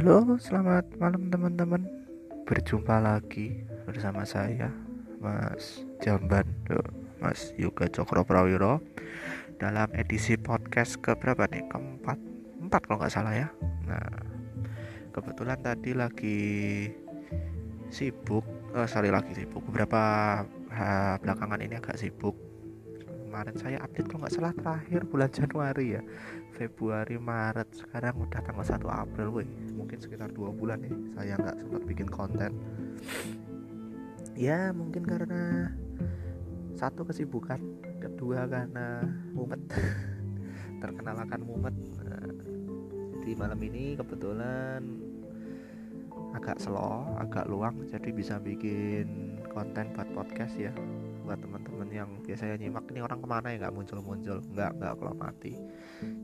Halo, selamat malam teman-teman. Berjumpa lagi bersama saya, Mas Jamban, Mas Yoga Cokro Prawiro dalam edisi podcast ke berapa nih? Keempat, empat kalau nggak salah ya. Nah, kebetulan tadi lagi sibuk, oh, sorry lagi sibuk. Beberapa belakangan ini agak sibuk. Kemarin saya update kalau nggak salah terakhir bulan Januari ya. Februari Maret sekarang udah tanggal 1 April weh. Mungkin sekitar dua bulan nih saya nggak sempat bikin konten. Ya mungkin karena satu kesibukan. Kedua karena mumet. Terkenal akan mumet. Nah, di malam ini kebetulan agak slow agak luang jadi bisa bikin konten buat podcast ya buat teman-teman yang biasanya nyimak ini orang ke mana ya? Nggak muncul-muncul. Nggak nggak kalau mati.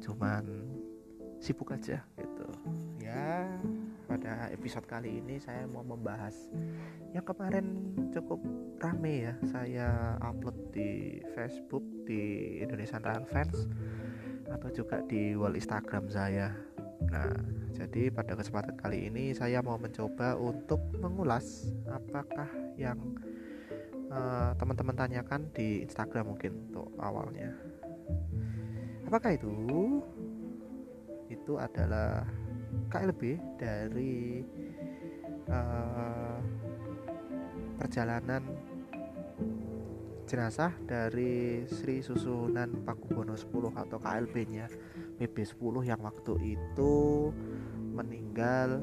Cuman sibuk aja gitu. Ya pada episode kali ini saya mau membahas yang kemarin cukup rame ya saya upload di Facebook di Indonesia Run Fans atau juga di wall Instagram saya. Nah jadi pada kesempatan kali ini saya mau mencoba untuk mengulas apakah yang Eh, teman-teman uh, tanyakan di Instagram mungkin untuk awalnya. Apakah itu? Itu adalah KLB dari uh, perjalanan jenazah dari Sri Susunan Pakubono 10 atau KLB nya PB 10 yang waktu itu meninggal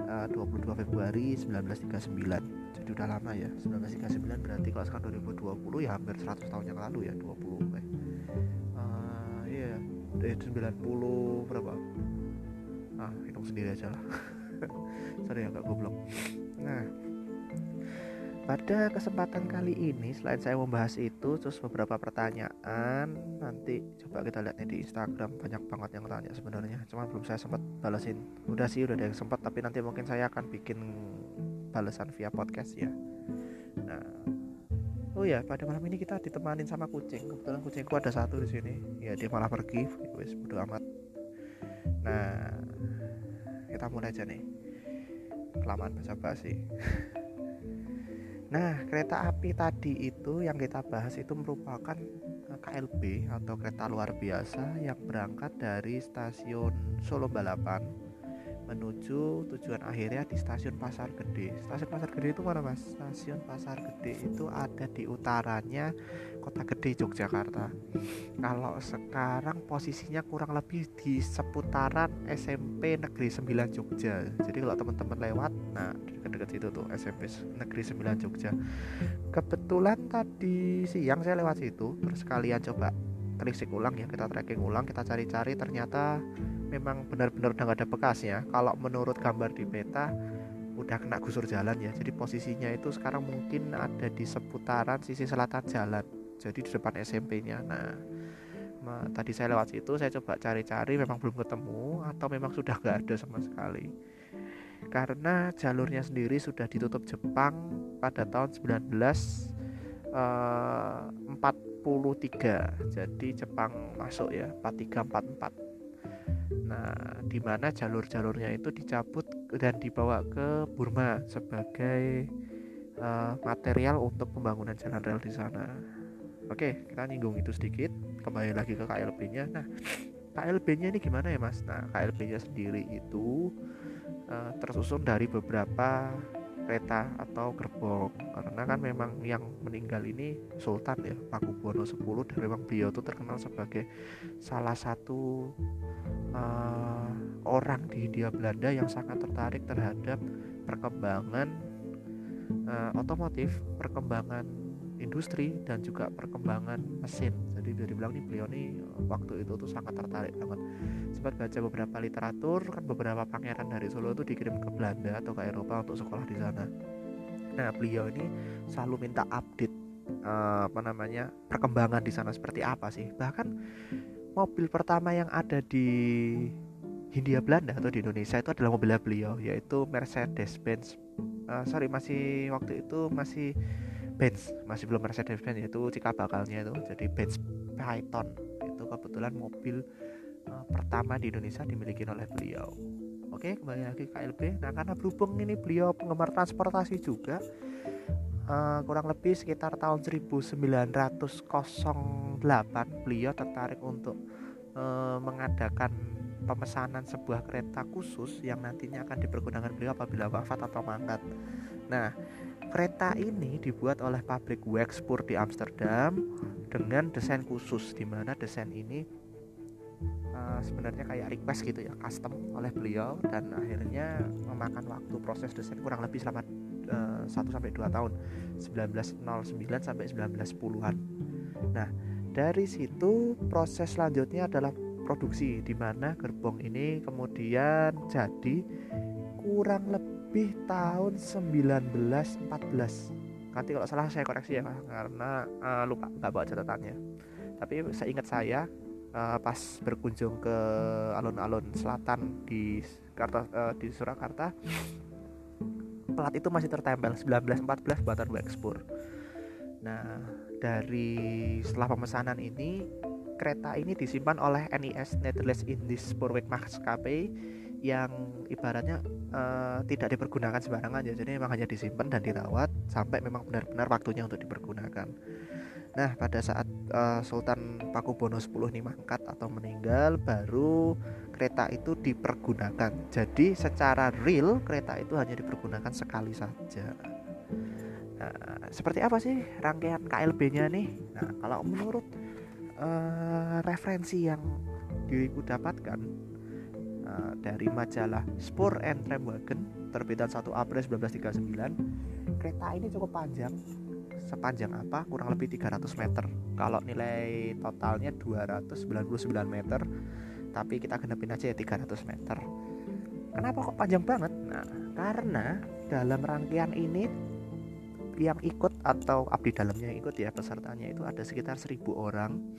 uh, 22 Februari 1939 jadi udah lama ya 1939 berarti kalau sekarang 2020 ya hampir 100 tahun yang lalu ya 20 eh. Uh, iya yeah. 90 berapa? Ah hitung sendiri aja lah. Sorry agak goblok. Nah pada kesempatan kali ini selain saya membahas itu terus beberapa pertanyaan nanti coba kita lihat nih di Instagram banyak banget yang tanya sebenarnya. Cuma belum saya sempat balasin udah sih udah ada yang sempat tapi nanti mungkin saya akan bikin balasan via podcast ya. Nah oh ya pada malam ini kita ditemanin sama kucing. Kebetulan kucingku ada satu di sini. Ya dia malah pergi. Wes bodo amat. Nah kita mulai aja nih. Kelamaan bahasa basi Nah, kereta api tadi itu yang kita bahas itu merupakan eh, KLB atau kereta luar biasa yang berangkat dari stasiun Solo Balapan menuju tujuan akhirnya di stasiun Pasar Gede. Stasiun Pasar Gede itu mana mas? Stasiun Pasar Gede itu ada di utaranya Kota Gede Yogyakarta. Kalau sekarang posisinya kurang lebih di seputaran SMP Negeri 9 Jogja. Jadi kalau teman-teman lewat, nah dekat-dekat situ tuh SMP Negeri 9 Jogja. Kebetulan tadi siang saya lewat situ, terus kalian coba telisik ulang ya, kita tracking ulang, kita cari-cari ternyata memang benar-benar udah gak ada bekasnya kalau menurut gambar di peta udah kena gusur jalan ya. Jadi posisinya itu sekarang mungkin ada di seputaran sisi selatan jalan jadi di depan SMP nya nah tadi saya lewat situ saya coba cari-cari memang belum ketemu atau memang sudah gak ada sama sekali. Karena jalurnya sendiri sudah ditutup Jepang pada tahun 1943 eh, jadi Jepang masuk ya 4344 Nah, di mana jalur-jalurnya itu dicabut dan dibawa ke Burma sebagai uh, material untuk pembangunan jalan rel di sana. Oke, kita nyinggung itu sedikit. Kembali lagi ke KLB-nya. Nah, KLB-nya ini gimana ya, Mas? Nah, KLB-nya sendiri itu uh, tersusun dari beberapa kereta atau gerbong karena kan memang yang meninggal ini Sultan ya Pakubuwono 10 dan memang beliau itu terkenal sebagai salah satu uh, orang di Hindia Belanda yang sangat tertarik terhadap perkembangan uh, otomotif, perkembangan industri dan juga perkembangan mesin. Jadi bisa dibilang nih beliau nih waktu itu tuh sangat tertarik banget. Sempat baca beberapa literatur kan beberapa pangeran dari Solo itu dikirim ke Belanda atau ke Eropa untuk sekolah di sana. Nah beliau ini selalu minta update uh, apa namanya perkembangan di sana seperti apa sih. Bahkan mobil pertama yang ada di Hindia Belanda atau di Indonesia itu adalah mobilnya beliau yaitu Mercedes Benz uh, sorry masih waktu itu masih Benz masih belum Mercedes Benz yaitu cikal bakalnya itu jadi Benz Python. Itu kebetulan mobil uh, pertama di Indonesia dimiliki oleh beliau. Oke kembali lagi ke KLB nah karena berhubung ini beliau penggemar transportasi juga uh, kurang lebih sekitar tahun 1908 beliau tertarik untuk uh, mengadakan pemesanan sebuah kereta khusus yang nantinya akan dipergunakan beliau apabila wafat atau mangkat. Nah, kereta ini dibuat oleh pabrik Wexpoor di Amsterdam dengan desain khusus di mana desain ini uh, sebenarnya kayak request gitu ya, custom oleh beliau dan akhirnya memakan waktu proses desain kurang lebih selama uh, 1 sampai 2 tahun, 1909 sampai 1910-an. Nah, dari situ proses selanjutnya adalah produksi di mana gerbong ini kemudian jadi kurang lebih tahun 1914 nanti kalau salah saya koreksi ya karena uh, lupa nggak bawa catatannya. Tapi saya ingat saya uh, pas berkunjung ke alun-alun selatan di Karta, uh, di Surakarta plat itu masih tertempel 1914 buatan Wexpur nah dari setelah pemesanan ini kereta ini disimpan oleh NIS Netherlands Indies Spoorweg Maskapai yang ibaratnya uh, tidak dipergunakan sembarangan ya. Jadi memang hanya disimpan dan dirawat sampai memang benar-benar waktunya untuk dipergunakan. Nah pada saat uh, Sultan Pakubono X ini mangkat atau meninggal baru kereta itu dipergunakan. Jadi secara real kereta itu hanya dipergunakan sekali saja Nah, seperti apa sih rangkaian KLB-nya nih? Nah, kalau menurut uh, referensi yang diriku dapatkan uh, dari majalah Spur and Tramwagen terbitan 1 April 1939 kereta ini cukup panjang. Sepanjang apa? Kurang lebih 300 meter. Kalau nilai totalnya 299 meter tapi kita genepin aja ya 300 meter. Kenapa kok panjang banget? Nah karena dalam rangkaian ini yang ikut atau abdi dalamnya yang ikut ya pesertanya itu ada sekitar 1000 orang.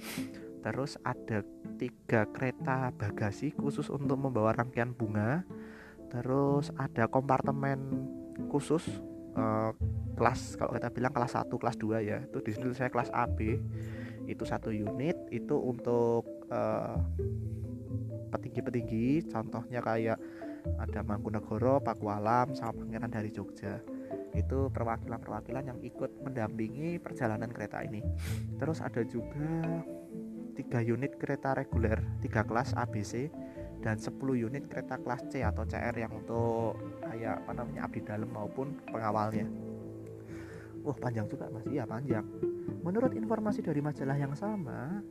Terus ada tiga kereta bagasi khusus untuk membawa rangkaian bunga. Terus ada kompartemen khusus uh, kelas kalau kita bilang kelas 1 kelas 2 ya. Itu di sini saya kelas AB itu satu unit itu untuk uh, petinggi-petinggi. Contohnya kayak ada Mangkunegoro, Pakualam sama Pangeran dari Jogja itu perwakilan-perwakilan yang ikut mendampingi perjalanan kereta ini. Terus ada juga tiga unit kereta reguler tiga kelas ABC dan 10 unit kereta kelas C atau CR yang untuk kayak apa namanya abdi dalam maupun pengawalnya. Wah panjang juga mas. Iya panjang. Menurut informasi dari majalah yang sama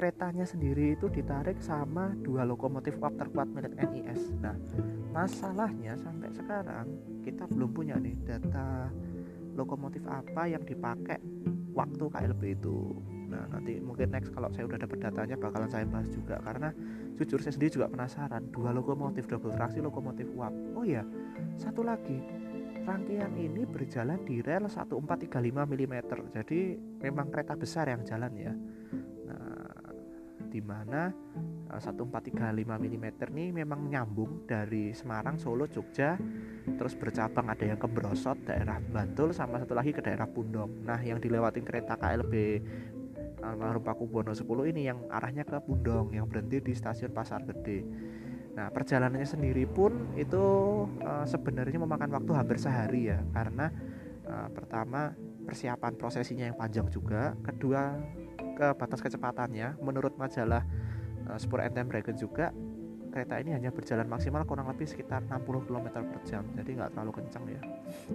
keretanya sendiri itu ditarik sama dua lokomotif uap terkuat milik NIS. Nah, masalahnya sampai sekarang kita belum punya nih data lokomotif apa yang dipakai waktu KLB itu. Nah, nanti mungkin next kalau saya udah dapat datanya bakalan saya bahas juga karena jujur saya sendiri juga penasaran dua lokomotif double traksi lokomotif uap. Oh ya, satu lagi rangkaian ini berjalan di rel 1435 mm. Jadi memang kereta besar yang jalan ya di mana 1435 mm ini memang nyambung dari Semarang, Solo, Jogja terus bercabang ada yang ke Brosot, daerah Bantul sama satu lagi ke daerah Pundong. Nah yang dilewatin kereta KLB almarhum Pakubono 10 ini yang arahnya ke Pundong yang berhenti di stasiun Pasar Gede. Nah, perjalanannya sendiri pun itu uh, sebenarnya memakan waktu hampir sehari ya, karena uh, pertama persiapan prosesinya yang panjang juga, kedua ke batas kecepatannya. Menurut majalah uh, Spur and Dragon juga kereta ini hanya berjalan maksimal kurang lebih sekitar 60 km per jam. Jadi nggak terlalu kencang ya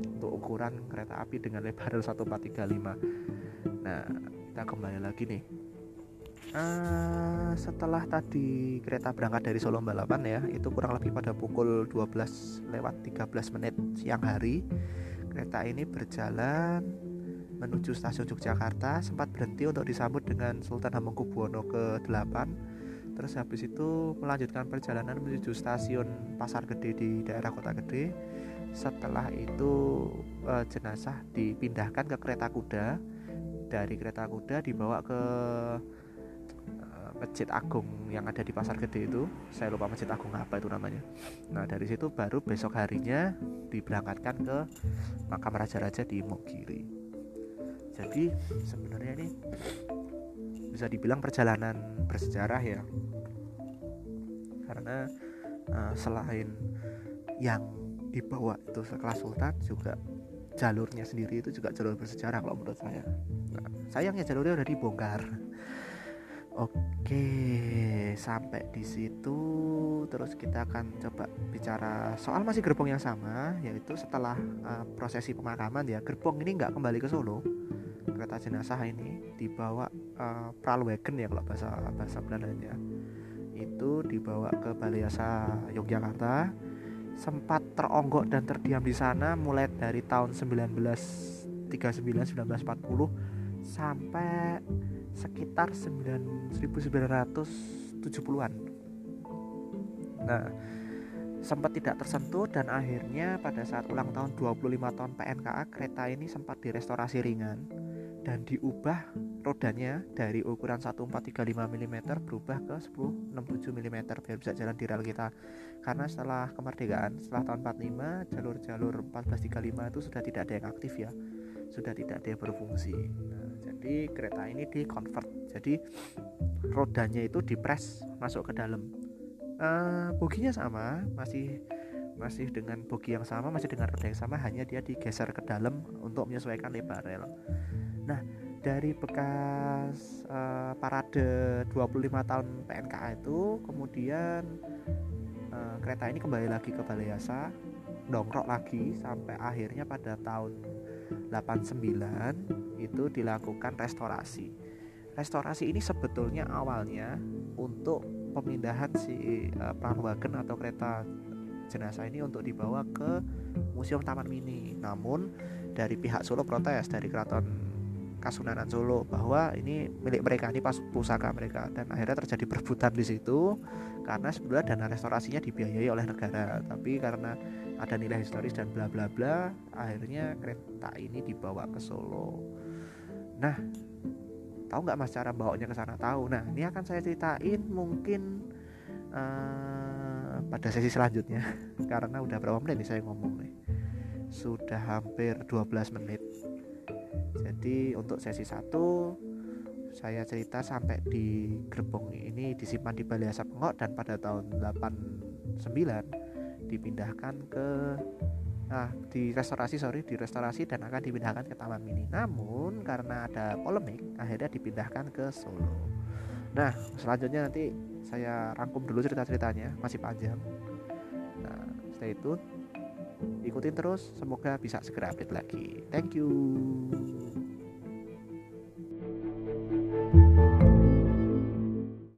untuk ukuran kereta api dengan lebar 1435 nah kita kembali lagi nih. Uh, setelah tadi kereta berangkat dari Solo balapan ya itu kurang lebih pada pukul 12 lewat 13 menit siang hari kereta ini berjalan menuju stasiun Yogyakarta sempat berhenti untuk disambut dengan Sultan Hamengkubuwono ke-8 terus habis itu melanjutkan perjalanan menuju stasiun Pasar Gede di daerah Kota Gede. Setelah itu e, jenazah dipindahkan ke kereta kuda. Dari kereta kuda dibawa ke e, Masjid Agung yang ada di Pasar Gede itu. Saya lupa Masjid Agung apa itu namanya. Nah dari situ baru besok harinya diberangkatkan ke makam raja-raja di Mogiri jadi sebenarnya ini bisa dibilang perjalanan bersejarah ya. Karena uh, selain yang dibawa itu sekelas sultan juga jalurnya sendiri itu juga jalur bersejarah kalau menurut saya. Nah, sayangnya jalurnya udah dibongkar. Oke sampai di situ. Terus kita akan coba bicara soal masih gerbong yang sama yaitu setelah uh, prosesi pemakaman ya. Gerbong ini nggak kembali ke Solo kereta jenazah ini dibawa uh, pralwagen ya kalau bahasa bahasa Belandanya itu dibawa ke Balai Yasa Yogyakarta sempat teronggok dan terdiam di sana mulai dari tahun 1939 1940 sampai sekitar 1970-an. Nah, sempat tidak tersentuh dan akhirnya pada saat ulang tahun 25 tahun PNKA kereta ini sempat direstorasi ringan dan diubah rodanya dari ukuran 1435 mm berubah ke 1067 mm biar bisa jalan di rel kita. Karena setelah kemerdekaan setelah tahun 45 jalur-jalur 1435 itu sudah tidak ada yang aktif ya. Sudah tidak ada yang berfungsi. Nah, jadi kereta ini di convert jadi rodanya itu dipres masuk ke dalam. Uh, boginya sama masih masih dengan bogi yang sama masih dengan roda yang sama hanya dia digeser ke dalam untuk menyesuaikan lebar rel Nah, dari bekas uh, parade 25 tahun PNKA itu kemudian uh, kereta ini kembali lagi ke Balai Yasa dongkrok lagi sampai akhirnya pada tahun 89 itu dilakukan restorasi. Restorasi ini sebetulnya awalnya untuk pemindahan si uh, pramwagen atau kereta jenazah ini untuk dibawa ke Museum Taman Mini. Namun dari pihak Solo protes dari keraton Kasunanan Solo bahwa ini milik mereka ini pas pusaka mereka. Dan akhirnya terjadi perebutan di situ karena sebenarnya dana restorasinya dibiayai oleh negara. Tapi karena ada nilai historis dan bla bla bla akhirnya kereta ini dibawa ke Solo. Nah tahu nggak mas cara bawanya ke sana? Tahu. Nah ini akan saya ceritain mungkin uh, pada sesi selanjutnya karena udah berapa menit nih saya ngomong nih? Sudah hampir 12 menit. Jadi untuk sesi 1 saya cerita sampai di gerbong ini disimpan di Balai Asap Pengok dan pada tahun 89 dipindahkan ke nah di restorasi sorry di restorasi dan akan dipindahkan ke Taman Mini. Namun karena ada polemik akhirnya dipindahkan ke Solo. Nah selanjutnya nanti saya rangkum dulu cerita-ceritanya masih panjang. Nah stay tune ikutin terus semoga bisa segera update lagi. Thank you